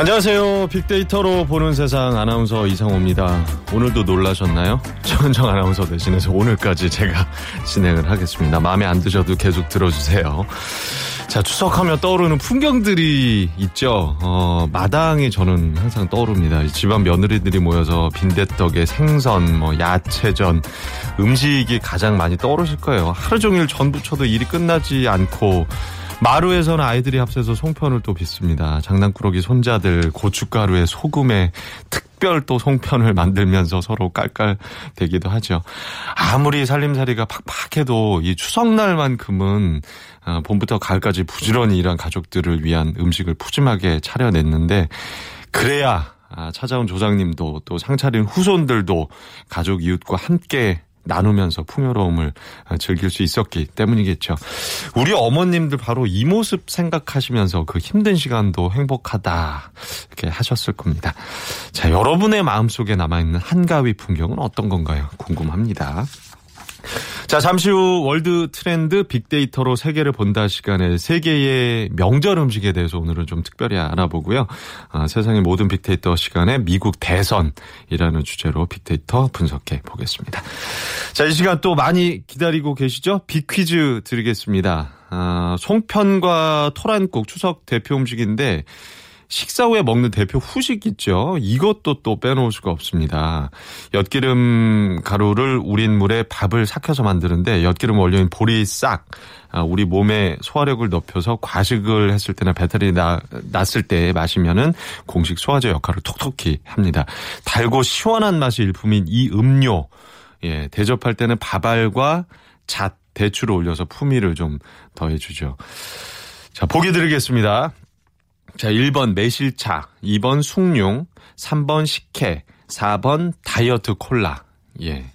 안녕하세요. 빅데이터로 보는 세상 아나운서 이상호입니다. 오늘도 놀라셨나요? 최원정 아나운서 대신해서 오늘까지 제가 진행을 하겠습니다. 마음에 안 드셔도 계속 들어주세요. 자, 추석하면 떠오르는 풍경들이 있죠. 어, 마당이 저는 항상 떠오릅니다. 집안 며느리들이 모여서 빈대떡에 생선, 뭐 야채전, 음식이 가장 많이 떠오르실 거예요. 하루 종일 전 부쳐도 일이 끝나지 않고 마루에서는 아이들이 합세서 송편을 또 빚습니다. 장난꾸러기 손자들 고춧가루에 소금에 특별 또 송편을 만들면서 서로 깔깔 대기도 하죠. 아무리 살림살이가 팍팍해도 이 추석날만큼은 아, 봄부터 가을까지 부지런히 일한 가족들을 위한 음식을 푸짐하게 차려냈는데 그래야 아, 찾아온 조장님도 또 상차린 후손들도 가족 이웃과 함께 나누면서 풍요로움을 즐길 수 있었기 때문이겠죠. 우리 어머님들 바로 이 모습 생각하시면서 그 힘든 시간도 행복하다 이렇게 하셨을 겁니다. 자, 여러분의 마음속에 남아있는 한가위 풍경은 어떤 건가요? 궁금합니다. 자, 잠시 후 월드 트렌드 빅데이터로 세계를 본다 시간에 세계의 명절 음식에 대해서 오늘은 좀 특별히 알아보고요. 아, 세상의 모든 빅데이터 시간에 미국 대선이라는 주제로 빅데이터 분석해 보겠습니다. 자, 이 시간 또 많이 기다리고 계시죠? 빅퀴즈 드리겠습니다. 아, 송편과 토란국 추석 대표 음식인데 식사 후에 먹는 대표 후식 있죠. 이것도 또 빼놓을 수가 없습니다. 엿기름 가루를 우린 물에 밥을 삭혀서 만드는데 엿기름 원료인 보리싹 아, 우리 몸에 소화력을 높여서 과식을 했을 때나 배탈이 나, 났을 때 마시면은 공식 소화제 역할을 톡톡히 합니다. 달고 시원한 맛이 일품인 이 음료 예, 대접할 때는 밥알과 잣, 대추를 올려서 품위를 좀 더해주죠. 자, 보기 드리겠습니다. 자, 1번 매실차, 2번 숭늉, 3번 식혜, 4번 다이어트 콜라. 예.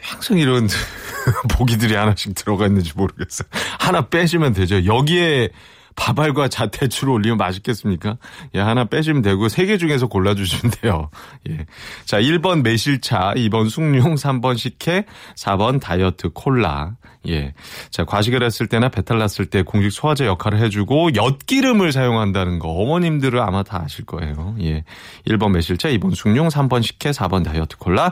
항상 이런 보기들이 하나씩 들어가 있는지 모르겠어요. 하나 빼시면 되죠. 여기에 밥알과 자태추를 올리면 맛있겠습니까? 예, 하나 빼시면 되고 세 개 중에서 골라주시면 돼요. 예. 자, 1번 매실차, 2번 숭늉, 3번 식혜, 4번 다이어트 콜라. 예. 자, 과식을 했을 때나 배탈 났을 때 공식 소화제 역할을 해주고 엿기름을 사용한다는 거 어머님들은 아마 다 아실 거예요. 예. 1번 매실차, 2번 숭늉, 3번 식혜, 4번 다이어트 콜라.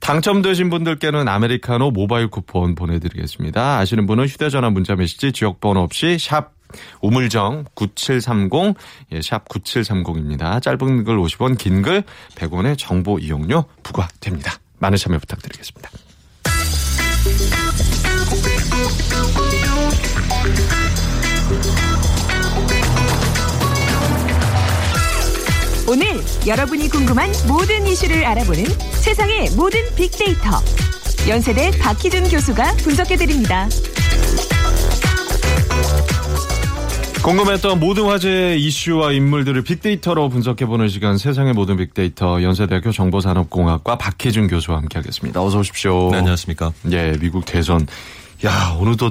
당첨되신 분들께는 아메리카노 모바일 쿠폰 보내드리겠습니다. 아시는 분은 휴대전화 문자 메시지 지역번호 없이 샵 우물정 9730, 예, 샵 9730입니다. 짧은 글 50원, 긴 글 100원의 정보 이용료 부과됩니다. 많은 참여 부탁드리겠습니다. 오늘 여러분이 궁금한 모든 이슈를 알아보는 세상의 모든 빅데이터. 연세대 박희준 교수가 분석해드립니다. 궁금했던 모든 화제 이슈와 인물들을 빅데이터로 분석해보는 시간 세상의 모든 빅데이터 연세대학교 정보산업공학과 박혜준 교수와 함께하겠습니다. 어서 오십시오. 네, 안녕하십니까. 예, 미국 대선. 야, 오늘도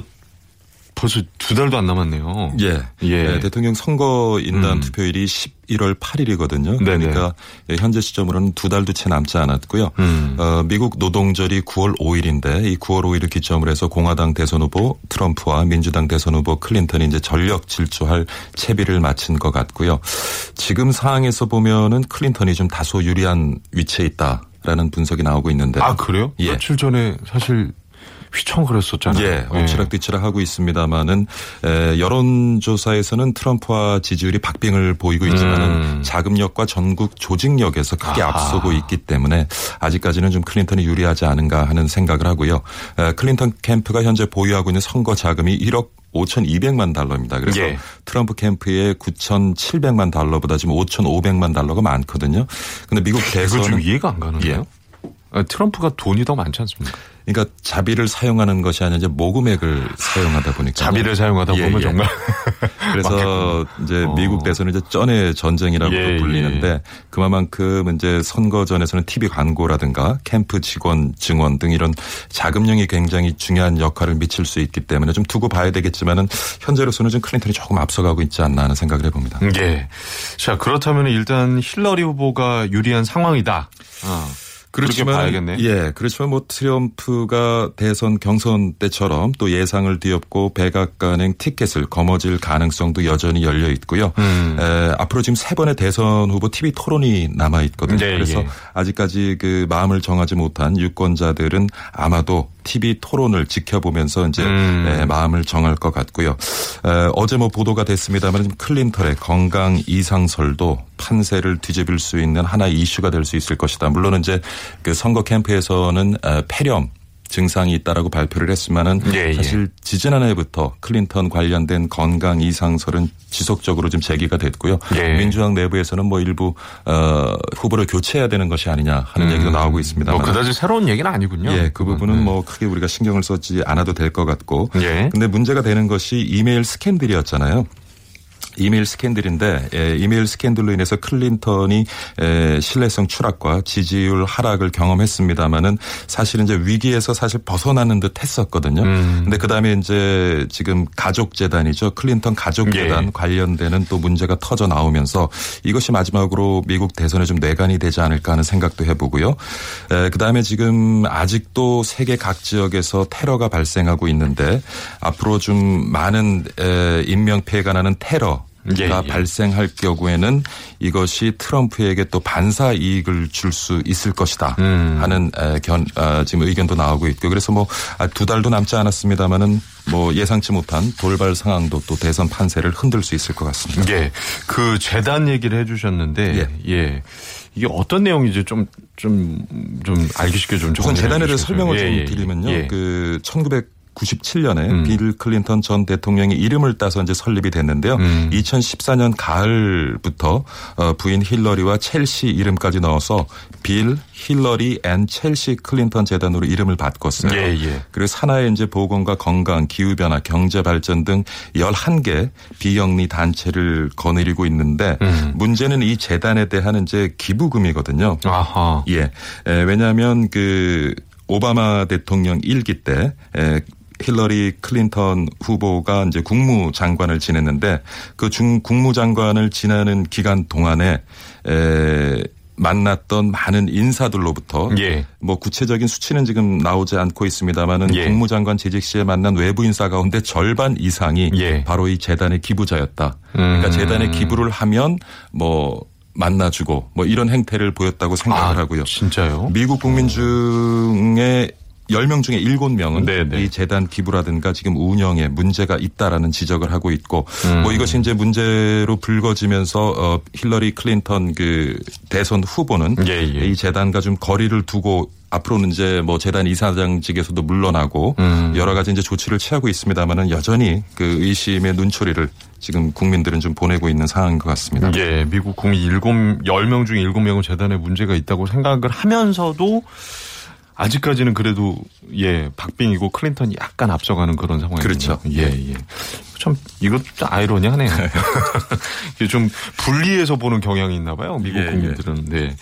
벌써 두 달도 안 남았네요. 예. 예. 네, 대통령 선거 인단 음. 투표일이 11월 8일이거든요. 네네. 그러니까 예, 현재 시점으로는 두 달도 채 남지 않았고요. 음. 어, 미국 노동절이 9월 5일인데 이 9월 5일을 기점으로 해서 공화당 대선 후보 트럼프와 민주당 대선 후보 클린턴이 이제 전력 질주할 채비를 마친 것 같고요. 지금 상황에서 보면은 클린턴이 좀 다소 유리한 위치에 있다 라는 분석이 나오고 있는데. 아, 그래요? 예. 며칠 전에 사실 휘청거렸었잖아요. 예, 엎치락뒤치락 하고 있습니다만은 에, 여론조사에서는 트럼프와 지지율이 박빙을 보이고 있지만은 음. 자금력과 전국 조직력에서 크게 아하. 앞서고 있기 때문에 아직까지는 좀 클린턴이 유리하지 않은가 하는 생각을 하고요. 에, 클린턴 캠프가 현재 보유하고 있는 선거 자금이 1억 5,200만 달러입니다. 그래서 예. 트럼프 캠프의 9,700만 달러보다 지금 5,500만 달러가 많거든요. 근데 미국 이거 좀 이해가 안 가는데요? 예. 아, 트럼프가 돈이 더 많지 않습니까? 그러니까 자비를 사용하는 것이 아니라 이제 모금액을 사용하다 보니까 자비를 사용하다 예, 보면 예. 정말 그래서 이제 어. 미국 대선은 이제 쩐의 전쟁이라고 예, 불리는데 그만큼 이제 선거 전에서는 TV 광고라든가 캠프 직원 증언 등 이런 자금력이 굉장히 중요한 역할을 미칠 수 있기 때문에 좀 두고 봐야 되겠지만은 현재로서는 좀 클린턴이 조금 앞서가고 있지 않나 하는 생각을 해봅니다. 예. 자 그렇다면 일단 힐러리 후보가 유리한 상황이다. 어. 그렇게 봐야겠네. 예, 그렇지만 뭐 트럼프가 대선 경선 때처럼 또 예상을 뒤엎고 백악관행 티켓을 거머쥘 가능성도 여전히 열려 있고요. 음. 에, 앞으로 지금 세 번의 대선 후보 TV 토론이 남아 있거든요. 네, 그래서 예. 아직까지 그 마음을 정하지 못한 유권자들은 아마도 TV 토론을 지켜보면서 이제 음. 에, 마음을 정할 것 같고요. 에, 어제 뭐 보도가 됐습니다만 지금 클린턴의 건강 이상설도 판세를 뒤집을 수 있는 하나의 이슈가 될 수 있을 것이다. 물론 이제 그 선거 캠프에서는 에, 폐렴 증상이 있다라고 발표를 했지만은 예, 예. 사실 지지난해부터 클린턴 관련된 건강 이상설은 지속적으로 좀 제기가 됐고요. 예. 민주당 내부에서는 뭐 일부 어, 후보를 교체해야 되는 것이 아니냐 하는 얘기도 나오고 있습니다. 뭐 그다지 새로운 얘기는 아니군요. 예, 그 부분은 네. 뭐 크게 우리가 신경을 쓰지 않아도 될 것 같고. 예. 근데 문제가 되는 것이 이메일 스캔들이었잖아요. 이메일 스캔들인데 예, 이메일 스캔들로 인해서 클린턴이 에, 신뢰성 추락과 지지율 하락을 경험했습니다마는 사실은 이제 위기에서 사실 벗어나는 듯 했었거든요. 음. 근데 그다음에 이제 지금 가족 재단이죠. 클린턴 가족 예. 재단 관련되는 또 문제가 터져 나오면서 이것이 마지막으로 미국 대선에 좀 내관이 되지 않을까 하는 생각도 해 보고요. 에, 그다음에 지금 아직도 세계 각 지역에서 테러가 발생하고 있는데 앞으로 좀 많은 에, 인명 피해가 나는 테러 가 예, 예. 발생할 경우에는 이것이 트럼프에게 또 반사 이익을 줄 수 있을 것이다 음. 하는 에, 견, 아, 지금 의견도 나오고 있고 그래서 뭐 두 달도 남지 않았습니다마는 뭐 예상치 못한 돌발 상황도 또 대선 판세를 흔들 수 있을 것 같습니다. 예. 그 재단 얘기를 해 주셨는데 예. 이게 어떤 내용인지 좀 좀 좀 알기 쉽게 좀 우선 재단에 대해서? 설명을 예, 좀 예, 드리면요. 예. 그 1997년에 음. 빌 클린턴 전 대통령이 이름을 따서 이제 설립이 됐는데요. 음. 2014년 가을부터 어, 부인 힐러리와 첼시 이름까지 넣어서 빌 힐러리 and 첼시 클린턴 재단으로 이름을 바꿨어요. 예, 예. 그리고 산하의 이제 보건과 건강, 기후 변화, 경제 발전 등 11개 비영리 단체를 거느리고 있는데 음. 문제는 이 재단에 대한 이제 기부금이거든요. 아하. 예. 에, 왜냐하면 그 오바마 대통령 일기 때 에, 힐러리 클린턴 후보가 이제 국무장관을 지냈는데 그 중 국무장관을 지내는 기간 동안에 에, 만났던 많은 인사들로부터 예. 뭐 구체적인 수치는 지금 나오지 않고 있습니다만은 예. 국무장관 재직 시에 만난 외부 인사 가운데 절반 이상이 예. 바로 이 재단의 기부자였다. 그러니까 음. 재단에 기부를 하면 뭐 만나주고 뭐 이런 행태를 보였다고 생각을 아, 하고요. 진짜요? 미국 국민 중에 10명 중에 7명은 네네. 이 재단 기부라든가 지금 운영에 문제가 있다라는 지적을 하고 있고 음. 뭐 이것이 이제 문제로 불거지면서 어 힐러리 클린턴 그 대선 후보는 예, 예. 이 재단과 좀 거리를 두고 앞으로는 이제 뭐 재단 이사장직에서도 물러나고 음. 여러 가지 이제 조치를 취하고 있습니다만은 여전히 그 의심의 눈초리를 지금 국민들은 좀 보내고 있는 상황인 것 같습니다. 예, 미국 국민 7, 10명 중에 7명은 재단에 문제가 있다고 생각을 하면서도 아직까지는 그래도 예, 박빙이고 클린턴이 약간 앞서가는 그런 상황이죠. 그렇죠. 예, 예. 참 이것도 좀 아이러니하네요. 좀 분리해서 보는 경향이 있나 봐요. 미국 예, 예. 국민들은. 네.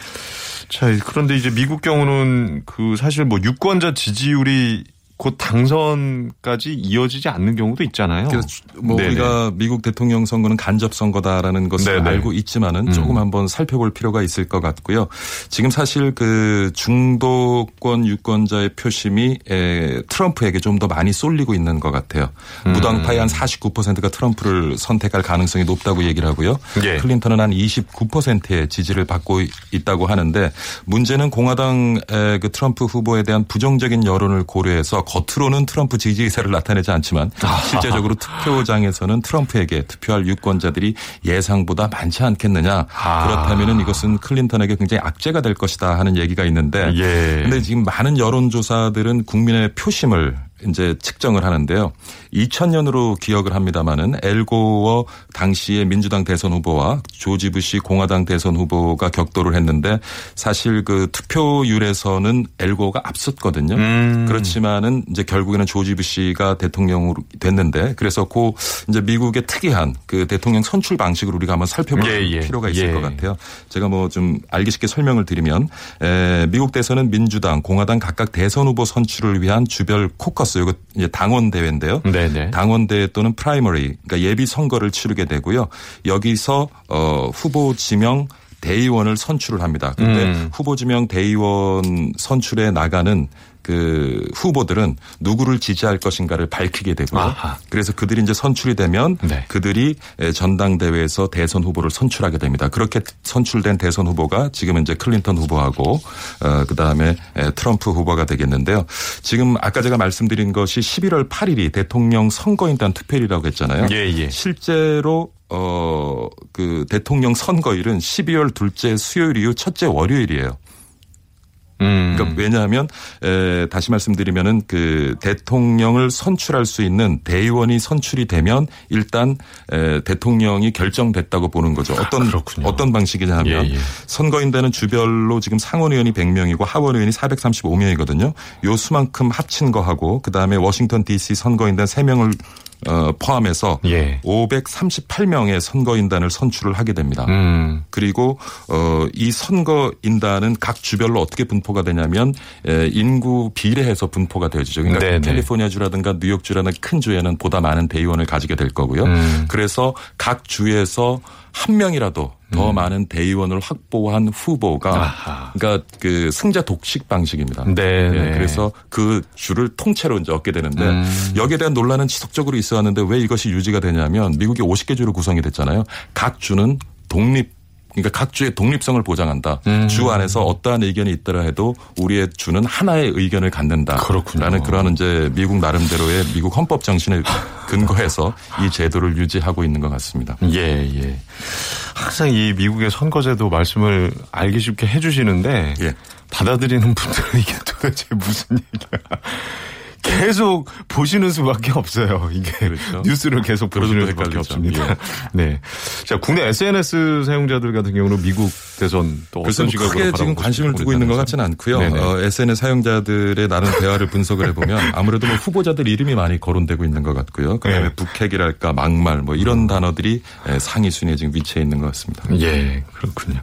자, 그런데 이제 미국 경우는 그 사실 뭐 유권자 지지율이 곧 당선까지 이어지지 않는 경우도 있잖아요. 그래서 뭐 네네. 우리가 미국 대통령 선거는 간접 선거다라는 것을 네네. 알고 있지만은 음. 조금 한번 살펴볼 필요가 있을 것 같고요. 지금 사실 그 중도권 유권자의 표심이 에, 트럼프에게 좀 더 많이 쏠리고 있는 것 같아요. 음. 무당파의 한 49%가 트럼프를 선택할 가능성이 높다고 얘기를 하고요. 예. 클린턴은 한 29%의 지지를 받고 있다고 하는데 문제는 공화당 의그 트럼프 후보에 대한 부정적인 여론을 고려해서 겉으로는 트럼프 지지 의사를 나타내지 않지만 실제적으로 투표장에서는 트럼프에게 투표할 유권자들이 예상보다 많지 않겠느냐. 아. 그렇다면은 이것은 클린턴에게 굉장히 악재가 될 것이다 하는 얘기가 있는데 예. 근데 지금 많은 여론조사들은 국민의 표심을 이제 측정을 하는데요. 2000년으로 기억을 합니다마는 엘고어 당시의 민주당 대선 후보와 조지 부시 공화당 대선 후보가 격돌을 했는데 사실 그 투표율에서는 앨 고어가 앞섰거든요. 음. 그렇지만은 이제 결국에는 조지 부시가 대통령으로 됐는데 그래서 그 이제 미국의 특이한 그 대통령 선출 방식을 우리가 한번 살펴볼 예, 예. 필요가 있을 예. 것 같아요. 제가 뭐 좀 알기 쉽게 설명을 드리면 에, 미국 대선은 민주당, 공화당 각각 대선 후보 선출을 위한 주별 코커스 이거 이제 당원 대회인데요. 네네. 당원 대회 또는 프라이머리 그러니까 예비 선거를 치르게 되고요. 여기서 어 후보 지명 대의원을 선출을 합니다. 근데 음. 후보 지명 대의원 선출에 나가는 그 후보들은 누구를 지지할 것인가를 밝히게 되고요. 아하. 그래서 그들이 이제 선출이 되면 네. 그들이 전당대회에서 대선 후보를 선출하게 됩니다. 그렇게 선출된 대선 후보가 지금 이제 클린턴 후보하고 어 그다음에 에, 트럼프 후보가 되겠는데요. 지금 아까 제가 말씀드린 것이 11월 8일이 대통령 선거인단 투표일이라고 했잖아요. 예, 예. 실제로 어 그 대통령 선거일은 12월 둘째 수요일 이후 첫째 월요일이에요. 음. 그러니까 왜냐하면 에, 다시 말씀드리면은 그 대통령을 선출할 수 있는 대의원이 선출이 되면 일단 에, 대통령이 결정됐다고 보는 거죠. 어떤 아. 어떤 방식이냐 하면 예, 예. 선거인단은 주별로 지금 상원 의원이 100명이고 하원 의원이 435명이거든요. 요 수만큼 합친 거하고 그 다음에 워싱턴 DC 선거인단 3명을 어, 포함해서 예. 538명의 선거인단을 선출을 하게 됩니다. 음. 그리고 어, 이 선거인단은 각 주별로 어떻게 분포가 되냐면 에, 인구 비례해서 분포가 되어지죠. 그러니까 네네. 캘리포니아주라든가 뉴욕주라는 큰 주에는 보다 많은 대의원을 가지게 될 거고요. 음. 그래서 각 주에서 한 명이라도 더 많은 대의원을 확보한 후보가 음. 아하. 그러니까 그 승자 독식 방식입니다. 네, 예, 네. 그래서 그 주를 통째로 이제 얻게 되는데 음. 여기에 대한 논란은 지속적으로 있어 왔는데 왜 이것이 유지가 되냐면 미국이 50개 주로 구성이 됐잖아요. 각 주는 독립 그러니까 각 주의 독립성을 보장한다. 음. 주 안에서 어떠한 의견이 있더라 해도 우리의 주는 하나의 의견을 갖는다. 그렇군요. 라는 그런 이제 미국 나름대로의 미국 헌법 정신을 근거해서 이 제도를 유지하고 있는 것 같습니다. 예, 예. 항상 이 미국의 선거제도 말씀을 알기 쉽게 해주시는데 예. 받아들이는 분들은 이게 도대체 무슨 얘기야. 계속 보시는 수밖에 없어요. 이게 그렇죠. 뉴스를 계속 보시는 또 수밖에. 없습니다. 예. 네. 자, 국내 SNS 사용자들 같은 경우는 미국 대선 또 글쎄 어떤 뭐 크게 지금 관심을 두고 있는 것. 같지는 않고요. 어, SNS 사용자들의 나름 대화를 분석을 해보면 아무래도 뭐 후보자들 이름이 많이 거론되고 있는 것 같고요. 그다음에 네. 북핵이랄까 막말 뭐 이런 단어들이 에, 상위 순위에 지금 위치해 있는 것 같습니다. 예, 그렇군요.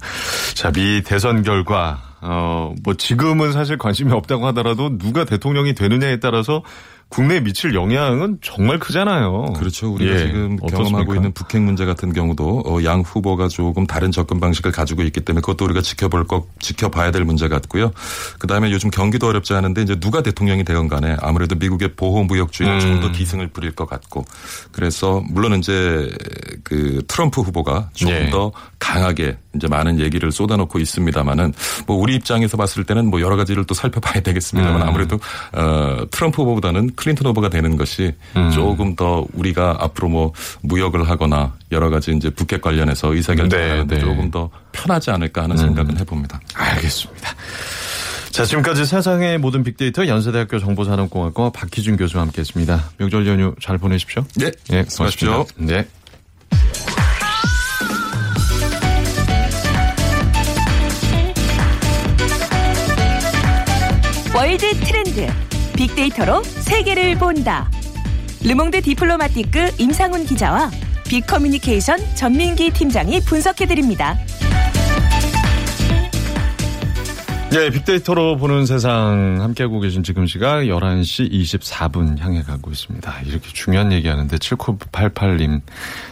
자, 미 대선 결과, 어, 뭐 지금은 사실 관심이 없다고 하더라도 누가 대통령이 되느냐에 따라서 국내에 미칠 영향은 정말 크잖아요. 그렇죠. 우리가 예, 지금 경험하고 어떻습니까? 있는 북핵 문제 같은 경우도 어, 양 후보가 조금 다른 접근 방식을 가지고 있기 때문에 그것도 우리가 지켜볼 것, 지켜봐야 될 문제 같고요. 그 다음에 요즘 경기도 어렵지 않은데 이제 누가 대통령이 되건 간에 아무래도 미국의 보호 무역주의는 음. 좀더 기승을 부릴 것 같고 그래서 물론 이제 그 트럼프 후보가 조금 예. 더 강하게 이제 많은 얘기를 쏟아놓고 있습니다만은 뭐 우리 입장에서 봤을 때는 뭐 여러 가지를 또 살펴봐야 되겠습니다만 음. 아무래도 어 트럼프 후보보다는 클린턴 후보가 되는 것이 음. 조금 더 우리가 앞으로 뭐 무역을 하거나 여러 가지 이제 북핵 관련해서 의사결정하는 네, 네. 조금 더 편하지 않을까 하는 생각은 해봅니다. 알겠습니다. 자, 지금까지 세상의 모든 빅데이터 연세대학교 정보산업공학과 박희준 교수와 함께 했습니다. 명절 연휴 잘 보내십시오. 네, 예, 수고하십시오. 고맙습니다. 네. 월드 트렌드 빅데이터로 세계를 본다. 르몽드 디플로마티크 임상훈 기자와 빅커뮤니케이션 전민기 팀장이 분석해 드립니다. 네, 빅데이터로 보는 세상 함께하고 계신 지금 시각 11시 24분 향해 가고 있습니다. 이렇게 중요한 얘기하는데 7988님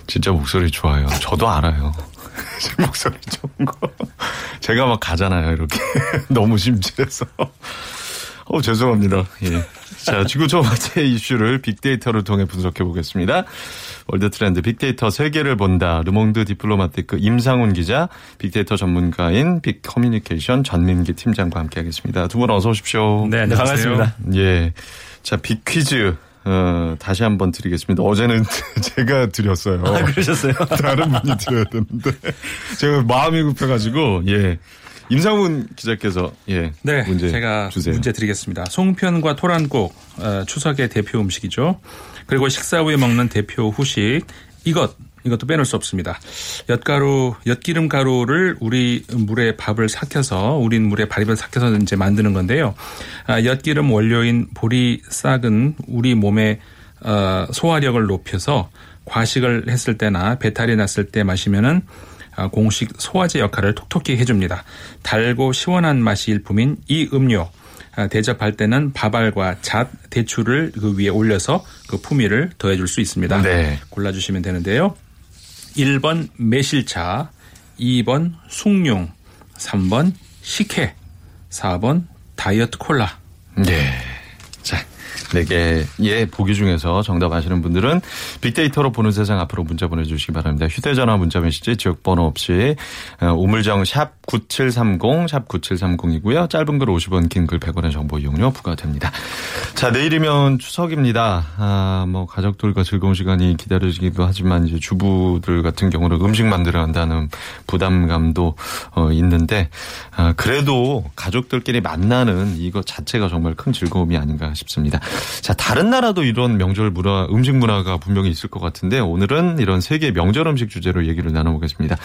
진짜 목소리 좋아요. 저도 알아요. 제 목소리 좋은 거. 제가 막 가잖아요, 이렇게. 너무 심취해서. 어, 죄송합니다. 예. 자, 지구 첫 번째 이슈를 빅데이터를 통해 분석해 보겠습니다. 월드 트렌드 빅데이터 세계를 본다. 르몽드 디플로마티크 임상훈 기자, 빅데이터 전문가인 빅 커뮤니케이션 전민기 팀장과 함께 하겠습니다. 두 분 어서 오십시오. 네, 안녕하세요. 반갑습니다. 예. 자, 빅 퀴즈. 어, 다시 한번 드리겠습니다. 어제는 제가 드렸어요. 아, 그러셨어요? 다른 분이 드려야 되는데. 제가 마음이 급해가지고, 예. 임상훈 기자께서 예 네, 문제 제가 주세요. 문제 드리겠습니다. 송편과 토란국 어, 추석의 대표 음식이죠. 그리고 식사 후에 먹는 대표 후식 이것 이것도 빼놓을 수 없습니다. 엿가루, 엿기름 가루를 우리 물에 밥을 삭혀서 우린 물에 밥을 삭혀서 이제 만드는 건데요. 아, 엿기름 원료인 보리싹은 우리 몸의 어, 소화력을 높여서 과식을 했을 때나 배탈이 났을 때 마시면은 아, 공식 소화제 역할을 톡톡히 해줍니다. 달고 시원한 맛이 일품인 이 음료 아, 대접할 때는 밥알과 잣, 대추를 그 위에 올려서 그 품위를 더해줄 수 있습니다. 네. 골라주시면 되는데요. 1번 매실차, 2번 숭늉, 3번 식혜, 4번 다이어트 콜라. 네. 자, 네 개의 보기 중에서 정답 아시는 분들은 빅데이터로 보는 세상 앞으로 문자 보내주시기 바랍니다. 휴대전화 문자 메시지 지역번호 없이 어, 우물정 샵 9730, 샵 9730이고요. 짧은 글 50원, 긴 글 100원의 정보 이용료 부과됩니다. 자, 내일이면 추석입니다. 아, 뭐 가족들과 즐거운 시간이 기다려지기도 하지만 이제 주부들 같은 경우는 음식 만들어 한다는 부담감도 어, 있는데 아, 그래도 가족들끼리 만나는 이것 자체가 정말 큰 즐거움이 아닌가 싶습니다. 자, 다른 나라도 이런 명절 문화, 음식 문화가 분명히 있을 것 같은데 오늘은 이런 세계 명절 음식 주제로 얘기를 나눠보겠습니다.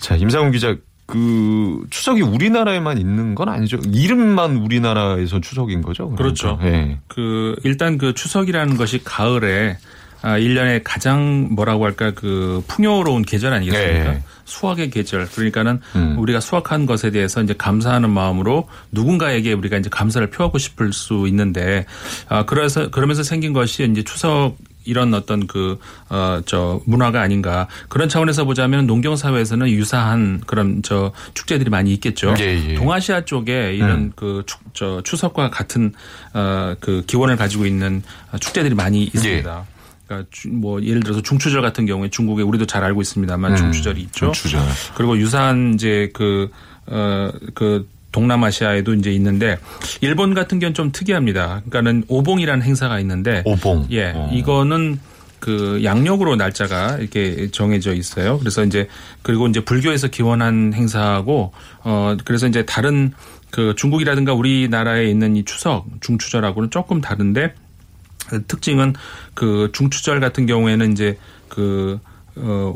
자, 임상훈 기자. 그 추석이 우리나라에만 있는 건 아니죠. 이름만 우리나라에서 추석인 거죠. 그러니까. 그렇죠. 예. 그 일단 그 추석이라는 것이 가을에 아 1년에 가장 뭐라고 할까 그 풍요로운 계절 아니겠습니까? 네. 수확의 계절. 그러니까는 음. 우리가 수확한 것에 대해서 이제 감사하는 마음으로 누군가에게 우리가 이제 감사를 표하고 싶을 수 있는데 아 그래서 그러면서 생긴 것이 이제 추석 이런 어떤 그, 어, 저, 문화가 아닌가. 그런 차원에서 보자면 농경 사회에서는 유사한 그런 저 축제들이 많이 있겠죠. 예, 예. 동아시아 쪽에 이런 음. 그 축, 저 추석과 같은 어, 그 기원을 가지고 있는 축제들이 많이 있습니다. 예. 그러니까 주- 뭐 예를 들어서 중추절 같은 경우에 중국에 우리도 잘 알고 있습니다만 음, 중추절이 있죠. 중추절. 그리고 유사한 이제 그, 어, 그 동남아시아에도 이제 있는데 일본 같은 경우는 좀 특이합니다. 그러니까는 오봉이라는 행사가 있는데 오봉. 예, 어. 이거는 그 양력으로 날짜가 이렇게 정해져 있어요. 그래서 이제 그리고 이제 불교에서 기원한 행사하고 어 그래서 이제 다른 그 중국이라든가 우리나라에 있는 이 추석 중추절하고는 조금 다른데 그 특징은 그 중추절 같은 경우에는 이제 그, 어,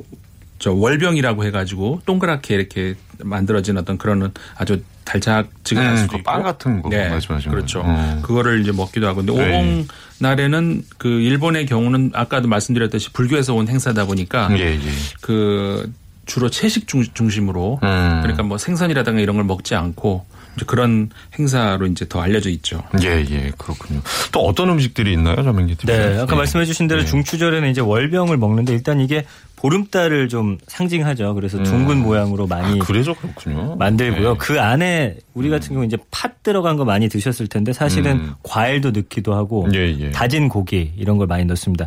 저 월병이라고 해가지고 동그랗게 이렇게 만들어진 어떤 그런 아주 달짝지근할 음, 수도 그 있고. 빵 같은 거 말씀하시는 그렇죠. 어. 그거를 이제 먹기도 하고. 근데 네. 오봉 날에는 그 일본의 경우는 아까도 말씀드렸듯이 불교에서 온 행사다 보니까 예, 예. 그 주로 채식 중, 중심으로 음. 그러니까 뭐 생선이라든가 이런 걸 먹지 않고 그런 행사로 이제 더 알려져 있죠. 예, 예, 그렇군요. 또 어떤 음식들이 있나요, 자명기 TV? 네, 아까 말씀해주신 대로 중추절에는 이제 월병을 먹는데 일단 이게 보름달을 좀 상징하죠. 그래서 둥근 모양으로 많이 아, 그래서 그렇군요. 만들고요. 네. 그 안에 우리 같은 경우 이제 팥 들어간 거 많이 드셨을 텐데 사실은 음. 과일도 넣기도 하고 예, 예. 다진 고기 이런 걸 많이 넣습니다.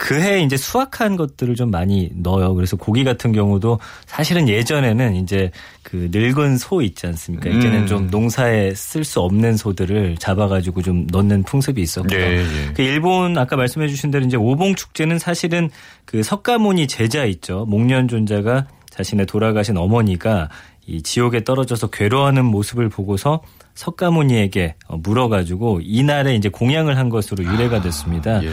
그해 이제 수확한 것들을 좀 많이 넣어요. 그래서 고기 같은 경우도 사실은 예전에는 이제 그 늙은 소 있지 않습니까? 이제는 음. 좀 농사에 쓸 수 없는 소들을 잡아가지고 좀 넣는 풍습이 있었고요. 예, 예. 그 일본 아까 말씀해 주신 대로 이제 오봉 축제는 사실은 그 석가모니 제자 있죠. 목련 존자가 자신의 돌아가신 어머니가 이 지옥에 떨어져서 괴로워하는 모습을 보고서 석가모니에게 어, 물어가지고 이날에 이제 공양을 한 것으로 유래가 됐습니다. 예.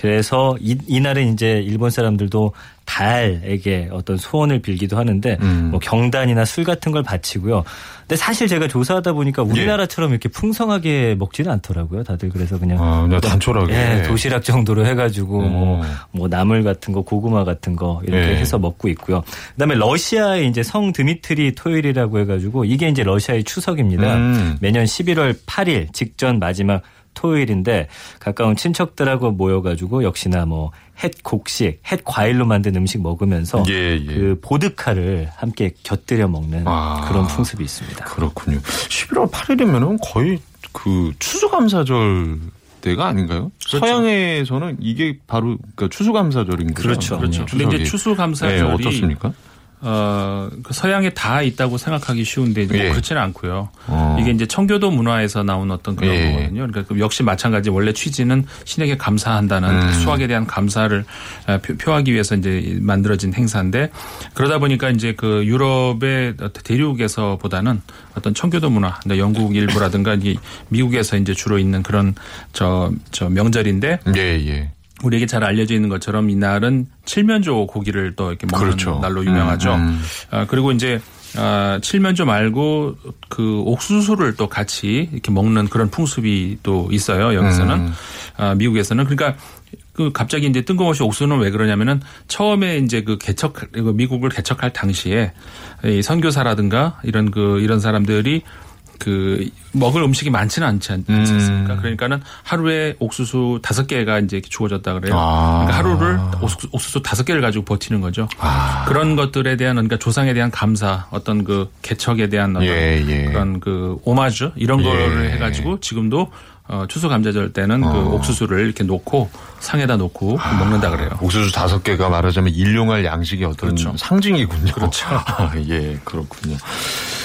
그래서 이, 이날은 이제 일본 사람들도 달에게 어떤 소원을 빌기도 하는데 음. 뭐 경단이나 술 같은 걸 바치고요. 근데 사실 제가 조사하다 보니까 우리나라처럼 이렇게 풍성하게 먹지는 않더라고요. 다들 그래서 그냥 아, 그냥 단촐하게. 예, 도시락 정도로 해가지고 뭐, 어. 뭐 나물 같은 거, 고구마 같은 거 이렇게 예. 해서 먹고 있고요. 그다음에 러시아의 이제 성 드미트리 토요일이라고 해가지고 이게 이제 러시아의 추석입니다. 음. 매년 11월 8일 직전 마지막 토요일인데 가까운 친척들하고 모여가지고 역시나 뭐 햇 곡식, 햇 과일로 만든 음식 먹으면서 예, 예. 그 보드카를 함께 곁들여 먹는 아. 그런 풍습이 있습니다. 그렇군요. 11월 8일이면은 거의 그 추수감사절 때가 아닌가요? 서양에서는 이게 바로 그러니까 추수감사절인 거죠. 그렇죠. 그렇죠. 음, 근데 이제. 추수감사절이 네, 어떻습니까? 어, 그 서양에 다 있다고 생각하기 쉬운데 뭐 예. 그렇지는 않고요. 어. 이게 이제 청교도 문화에서 나온 어떤 그런 예. 거거든요. 그러니까 그 역시 마찬가지 원래 취지는 신에게 감사한다는 음. 수학에 대한 감사를 어, 표- 표하기 위해서 이제 만들어진 행사인데 그러다 보니까 이제 그 유럽의 대륙에서보다는 어떤 청교도 문화, 그러니까 영국 일부라든가 이 미국에서 이제 주로 있는 그런 저, 저 명절인데 예, 예. 우리에게 잘 알려져 있는 것처럼 이날은 칠면조 고기를 또 이렇게 먹는 그렇죠. 날로 유명하죠. 음, 음. 아, 그리고 이제 아, 칠면조 말고 그 옥수수를 또 같이 이렇게 먹는 그런 풍습이 또 있어요. 여기서는 음. 아, 미국에서는 그러니까 그 갑자기 이제 뜬금없이 옥수수는 왜 그러냐면은 처음에 이제 그 개척 그 미국을 개척할 당시에 이 선교사라든가 이런 그 이런 사람들이 그 먹을 음식이 많지는 않지 않- 음. 않습니까? 그러니까는 하루에 옥수수 다섯 개가 이제 주어졌다 그래요. 아. 그러니까 하루를 옥수수, 옥수수 다섯 개를 가지고 버티는 거죠. 아. 그런 것들에 대한 그러니까 조상에 대한 감사, 어떤 그 개척에 대한 어떤 예, 예. 그런 그 오마주 이런 예. 거를 해가지고 지금도 어, 추수 감자절 때는 그 어. 옥수수를 이렇게 놓고 상에다 놓고 먹는다 그래요. 옥수수 다섯 개가 말하자면 일용할 양식의 어떤 그렇죠. 상징이군요. 그렇죠. 아, 예, 그렇군요.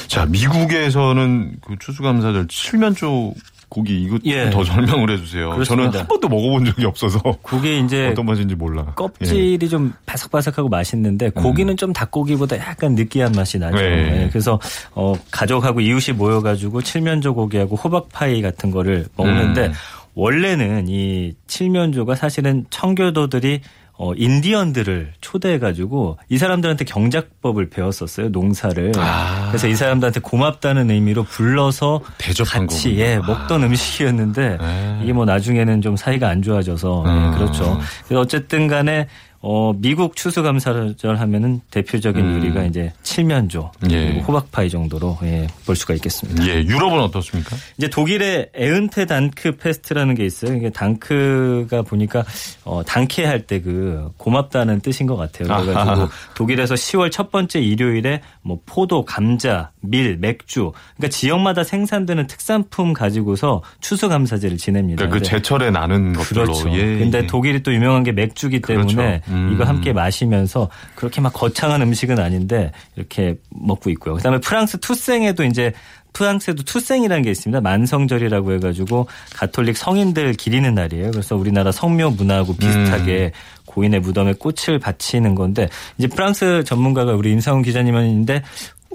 자, 미국에서는 그 추수감사절 칠면조 고기 이거 예. 더 설명을 해주세요. 저는 그렇습니다. 한 번도 먹어본 적이 없어서 그게 이제 어떤 맛인지 몰라. 껍질이 좀 바삭바삭하고 맛있는데 고기는 좀 닭고기보다 약간 느끼한 맛이 나죠. 음. 네. 예, 그래서 어 가족하고 이웃이 모여가지고 칠면조 고기하고 호박 파이 같은 거를 먹는데 음. 원래는 이 칠면조가 사실은 청교도들이 어, 인디언들을 초대해가지고 이 사람들한테 경작법을 배웠었어요, 농사를. 아. 그래서 이 사람들한테 고맙다는 의미로 불러서 대접한 같이 거군요. 예, 먹던 음식이었는데 네. 이게 뭐 나중에는 좀 사이가 안 좋아져서 예, 음. 그렇죠. 그래서 어쨌든 간에 어, 미국 추수감사절 하면은 대표적인 음. 요리가 이제 칠면조 예. 호박파이 정도로 예, 볼 수가 있겠습니다. 예, 유럽은 어떻습니까? 이제 독일의 Erntedankfest라는 게 있어요. 이게 Dank가 보니까 어 단케 할 때 그 고맙다는 뜻인 것 같아요. 그래가지고 아하. 독일에서 10월 첫 번째 일요일에 뭐 포도, 감자, 밀, 맥주, 그러니까 지역마다 생산되는 특산품 가지고서 추수감사제를 지냅니다. 그러니까 그 근데 제철에 나는 것들로. 그렇죠. 예, 근데 예. 독일이 또 유명한 게 맥주기 때문에 그렇죠. 음. 이거 함께 마시면서 그렇게 막 거창한 음식은 아닌데 이렇게 먹고 있고요. 그다음에 프랑스 투생에도 이제 프랑스에도 투생이라는 게 있습니다. 만성절이라고 해가지고 가톨릭 성인들 기리는 날이에요. 그래서 우리나라 성묘 문화하고 비슷하게 음. 고인의 무덤에 꽃을 바치는 건데 이제 프랑스 전문가가 우리 임상훈 기자님인데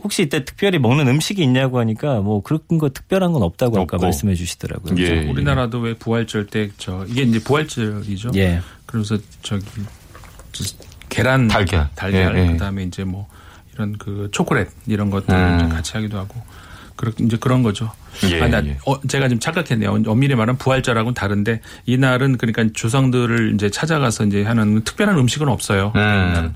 혹시 이때 특별히 먹는 음식이 있냐고 하니까 뭐 그런 거 특별한 건 없다고 아까 없고. 말씀해 주시더라고요. 예. 그래서 우리나라도 왜 부활절 때 저 이게 이제 부활절이죠. 예. 그래서 저기 저 계란 달걀. 달걀 예, 예. 그다음에 이제 뭐 이런 그 초콜릿 이런 것들 음. 을 같이 하기도 하고 그렇 이제 그런 거죠. 예, 아, 나, 예. 어, 제가 지금 착각했네요. 엄밀히 말하면 부활절하고는 다른데 이날은 그러니까 조상들을 이제 찾아가서 이제 하는 특별한 음식은 없어요. 음.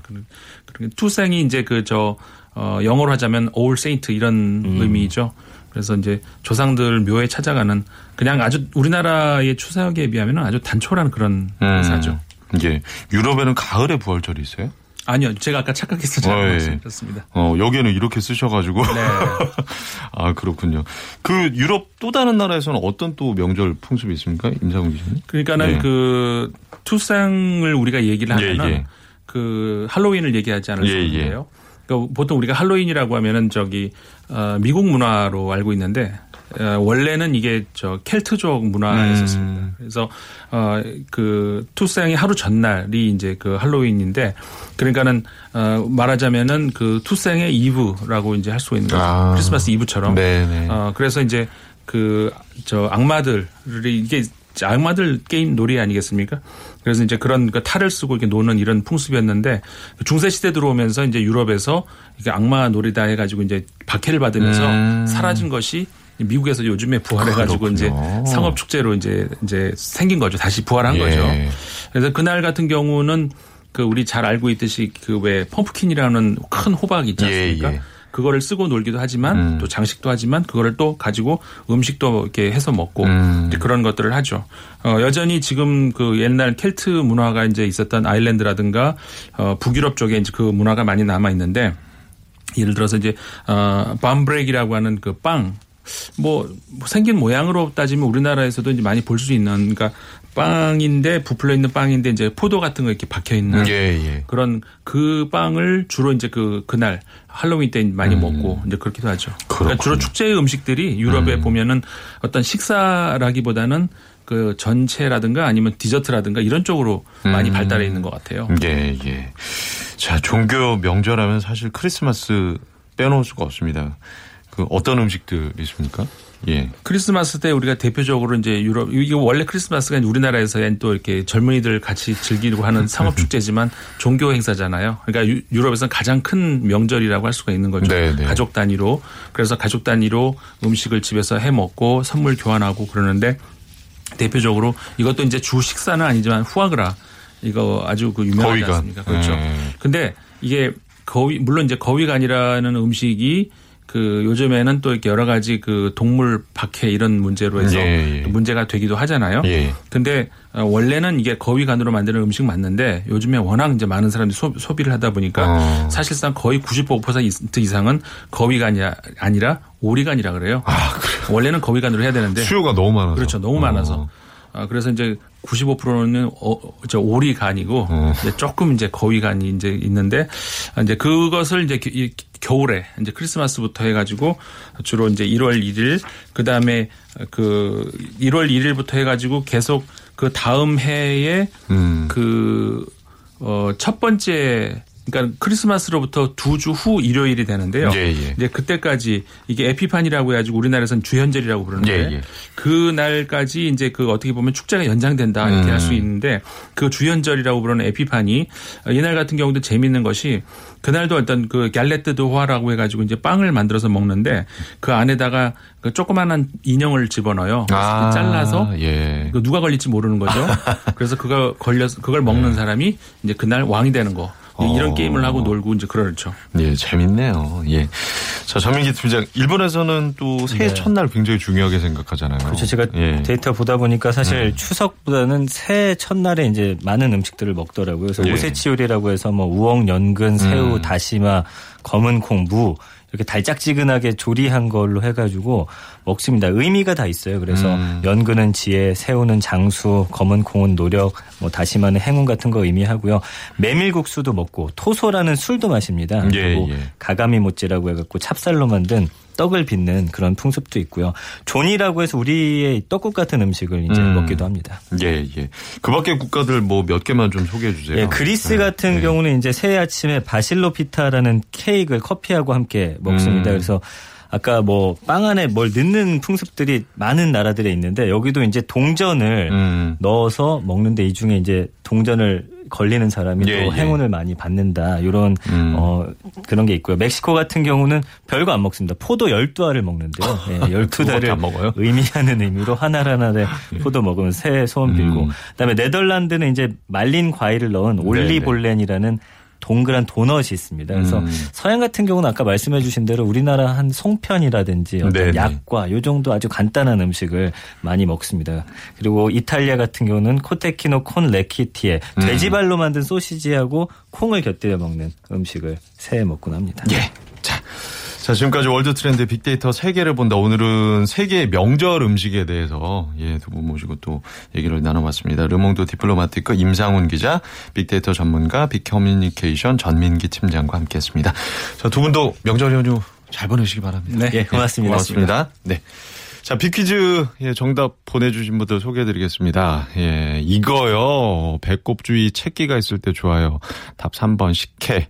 그런 투생이 이제 그 저 어, 영어로 하자면 All Saint 이런 음. 의미죠. 그래서 이제 조상들 묘에 찾아가는 그냥 아주 우리나라의 추석에 비하면 아주 단촐한 그런 음. 행사죠. 예. 유럽에는 가을에 부활절이 있어요? 아니요, 제가 아까 착각해서 잘 어, 예. 말씀드렸습니다. 어, 여기에는 이렇게 쓰셔가지고. 네. 아, 그렇군요. 그 유럽 또 다른 나라에서는 어떤 또 명절 풍습이 있습니까? 임상훈 기자님? 그러니까는 예. 그 투생을 우리가 얘기를 예, 하면은 예. 그 할로윈을 얘기하지 않을 수 예, 없는데요. 그러니까 보통 우리가 할로윈이라고 하면은 저기 어, 미국 문화로 알고 있는데 어, 원래는 이게 저 켈트족 문화였었습니다. 음. 그래서 어그 투생이 하루 전날이 이제 그 할로윈인데 그러니까는 어 말하자면은 그 투생의 이브라고 이제 할 수 있는 거죠. 아. 크리스마스 이브처럼. 네네. 어 그래서 이제 그 저 악마들이 이게 악마들 게임 놀이 아니겠습니까? 그래서 이제 그런 그 탈을 쓰고 이렇게 노는 이런 풍습이었는데 중세 시대 들어오면서 이제 유럽에서 이게 악마 놀이다 해가지고 이제 박해를 받으면서 음. 사라진 것이 미국에서 요즘에 부활해가지고 이제 그렇군요. 상업 축제로 이제 이제 생긴 거죠. 다시 부활한 예. 거죠. 그래서 그날 같은 경우는 그 우리 잘 알고 있듯이 그 왜 pumpkin이라는 큰 호박 있지 않습니까? 예, 예. 그거를 쓰고 놀기도 하지만 음. 또 장식도 하지만 그거를 또 가지고 음식도 이렇게 해서 먹고 음. 그런 것들을 하죠. 어, 여전히 지금 그 옛날 켈트 문화가 이제 있었던 아일랜드라든가 어, 북유럽 쪽에 이제 그 문화가 많이 남아 있는데 예를 들어서 이제 어 밤브렉이라고 하는 그빵 뭐 생긴 모양으로 따지면 우리나라에서도 이제 많이 볼 수 있는 그러니까 빵인데 부풀려 있는 빵인데 이제 포도 같은 거 이렇게 박혀 있는 예, 예. 그런 그 빵을 주로 이제 그 그날 할로윈 때 많이 먹고 이제 그렇기도 하죠. 그러니까 주로 축제 음식들이 유럽에 보면은 어떤 식사라기보다는 그 전체라든가 아니면 디저트라든가 이런 쪽으로 많이 발달해 있는 것 같아요. 예, 예. 자, 종교 명절하면 사실 크리스마스 빼놓을 수가 없습니다. 그 어떤 음식들 있습니까? 예. 크리스마스 때 우리가 대표적으로 이제 유럽 이게 원래 크리스마스가 이제 우리나라에서는 또 이렇게 젊은이들 같이 즐기고 하는 상업 축제지만 종교 행사잖아요. 그러니까 유- 유럽에서는 가장 큰 명절이라고 할 수가 있는 거죠. 네, 네. 가족 단위로 그래서 가족 단위로 음식을 집에서 해 먹고 선물 교환하고 그러는데 대표적으로 이것도 이제 주 식사는 아니지만 후아그라 이거 아주 그 유명하지 거위간. 않습니까? 그렇죠. 네. 근데 이게 거위 물론 이제 거위간이라는 음식이 그 요즘에는 또 이렇게 여러 가지 그 동물 박해 이런 문제로 해서 예, 예. 또 문제가 되기도 하잖아요. 예. 근데 어, 원래는 이게 거위간으로 만드는 음식 맞는데 요즘에 워낙 이제 많은 사람들이 소, 비를 하다 보니까 어. 사실상 거의 95% 이상은 거위간이 아니라 오리간이라 그래요. 원래는 거위간으로 해야 되는데 수요가 너무 많아서. 그렇죠. 너무 많아서. 아, 그래서 이제 95%는 어, 저 오리 간이고 어. 이제 조금 이제 거위 간이 이제 있는데 아, 이제 그것을 이제 기- 이 겨울에 이제 크리스마스부터 해가지고 주로 이제 1월 1일 그 다음에 그 1월 1일부터 해가지고 계속 그 다음 해에 음. 그, 어, 첫 번째, 그러니까 크리스마스로부터 두 주 후 일요일이 되는데요. 예, 예. 이제 그때까지 이게 에피판이라고 해가지고 우리나라에서는 주현절이라고 그러는데 예, 예. 그 날까지 이제 그 어떻게 보면 축제가 연장된다 이렇게 음. 할수 있는데 그 주현절이라고 부르는 에피판이 이날 같은 경우도 재밌는 것이 그날도 어떤 그 갤레트 도화라고 해가지고 이제 빵을 만들어서 먹는데 그 안에다가 그 조그만한 인형을 집어넣어요. 아, 잘라서 예. 그 누가 걸릴지 모르는 거죠. 그래서 그걸 걸려서 그걸 먹는 사람이 이제 그날 왕이 되는 거. 이런 어. 게임을 하고 놀고 이제 그렇죠. 예, 재밌네요. 예. 자, 전민기 팀장, 일본에서는 또 새해 첫날 굉장히 중요하게 생각하잖아요. 네. 그렇죠. 제가 예. 데이터 보다 보니까 사실 추석보다는 새해 첫날에 이제 많은 음식들을 먹더라고요. 그래서 예. 오세치요리라고 해서 뭐 우엉, 연근, 새우, 음. 다시마, 검은 콩, 무 이렇게 달짝지근하게 조리한 걸로 해가지고 먹습니다. 의미가 다 있어요. 그래서 음. 연근은 지혜, 새우는 장수, 검은 콩은 노력, 뭐 다시마는 행운 같은 거 의미하고요. 메밀국수도 먹고 屠蘇라는 술도 마십니다. 예, 그리고 예. 가가미 모찌라고 해갖고 찹쌀로 만든 떡을 빚는 그런 풍습도 있고요. 雑煮라고 해서 우리의 떡국 같은 음식을 이제 음. 먹기도 합니다. 예, 예. 그 밖에 국가들 뭐 몇 개만 좀 소개해 주세요. 예, 그리스 네. 같은 예. 경우는 이제 새해 아침에 βασιλόπιτα라는 케이크를 커피하고 함께 먹습니다. 음. 그래서 아까 뭐 빵 안에 뭘 넣는 풍습들이 많은 나라들에 있는데 여기도 이제 동전을 음. 넣어서 먹는데 이 중에 이제 동전을 걸리는 사람이 예, 또 예. 행운을 많이 받는다. 이런 음. 어 그런 게 있고요. 멕시코 같은 경우는 별거 안 먹습니다. 포도 12알을 먹는데요. 예, 그거밖에 12달을 안 먹어요? 의미하는 의미로 하나하나에 포도 먹으면 새해 소원 빌고 음. 그다음에 네덜란드는 이제 말린 과일을 넣은 올리볼렌이라는 동그란 도넛이 있습니다. 그래서 음. 서양 같은 경우는 아까 말씀해 주신 대로 우리나라 한 송편이라든지 어떤 네네. 약과 요 정도 아주 간단한 음식을 많이 먹습니다. 그리고 이탈리아 같은 경우는 코테키노 콘 레키티에 음. 돼지발로 만든 소시지하고 콩을 곁들여 먹는 음식을 새해 먹곤 합니다. 예. 자. 자, 지금까지 월드 트렌드 빅데이터 세계를 본다. 오늘은 세계의 명절 음식에 대해서 예, 두 분 모시고 또 얘기를 나눠봤습니다. 르몽드 디플로마티크 임상훈 기자, 빅데이터 전문가, 빅커뮤니케이션 전민기 팀장과 함께했습니다. 자, 두 분도 명절 연휴 잘 보내시기 바랍니다. 네, 고맙습니다. 고맙습니다. 네. 자, 빅퀴즈 예, 정답 보내주신 분들 소개해드리겠습니다. 예, 이거요. 배꼽 주위 체기가 있을 때 좋아요. 답 3번 식혜.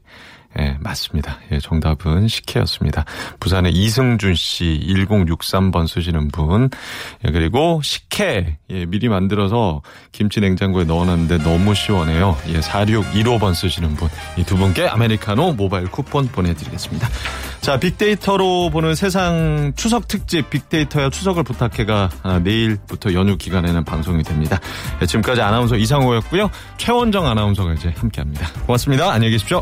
예, 맞습니다. 예, 정답은 식혜였습니다. 부산의 이승준 씨 1063번 쓰시는 분. 예, 그리고 식혜. 예, 미리 만들어서 김치 냉장고에 넣어 놨는데 너무 시원해요. 예, 4615번 쓰시는 분. 이 두 분께 아메리카노 모바일 쿠폰 보내 드리겠습니다. 자, 빅데이터로 보는 세상 추석 특집 빅데이터야 추석을 부탁해가 아, 내일부터 연휴 기간에는 방송이 됩니다. 예, 지금까지 아나운서 이상호였고요. 최원정 아나운서가 이제 함께 합니다. 고맙습니다. 안녕히 계십시오.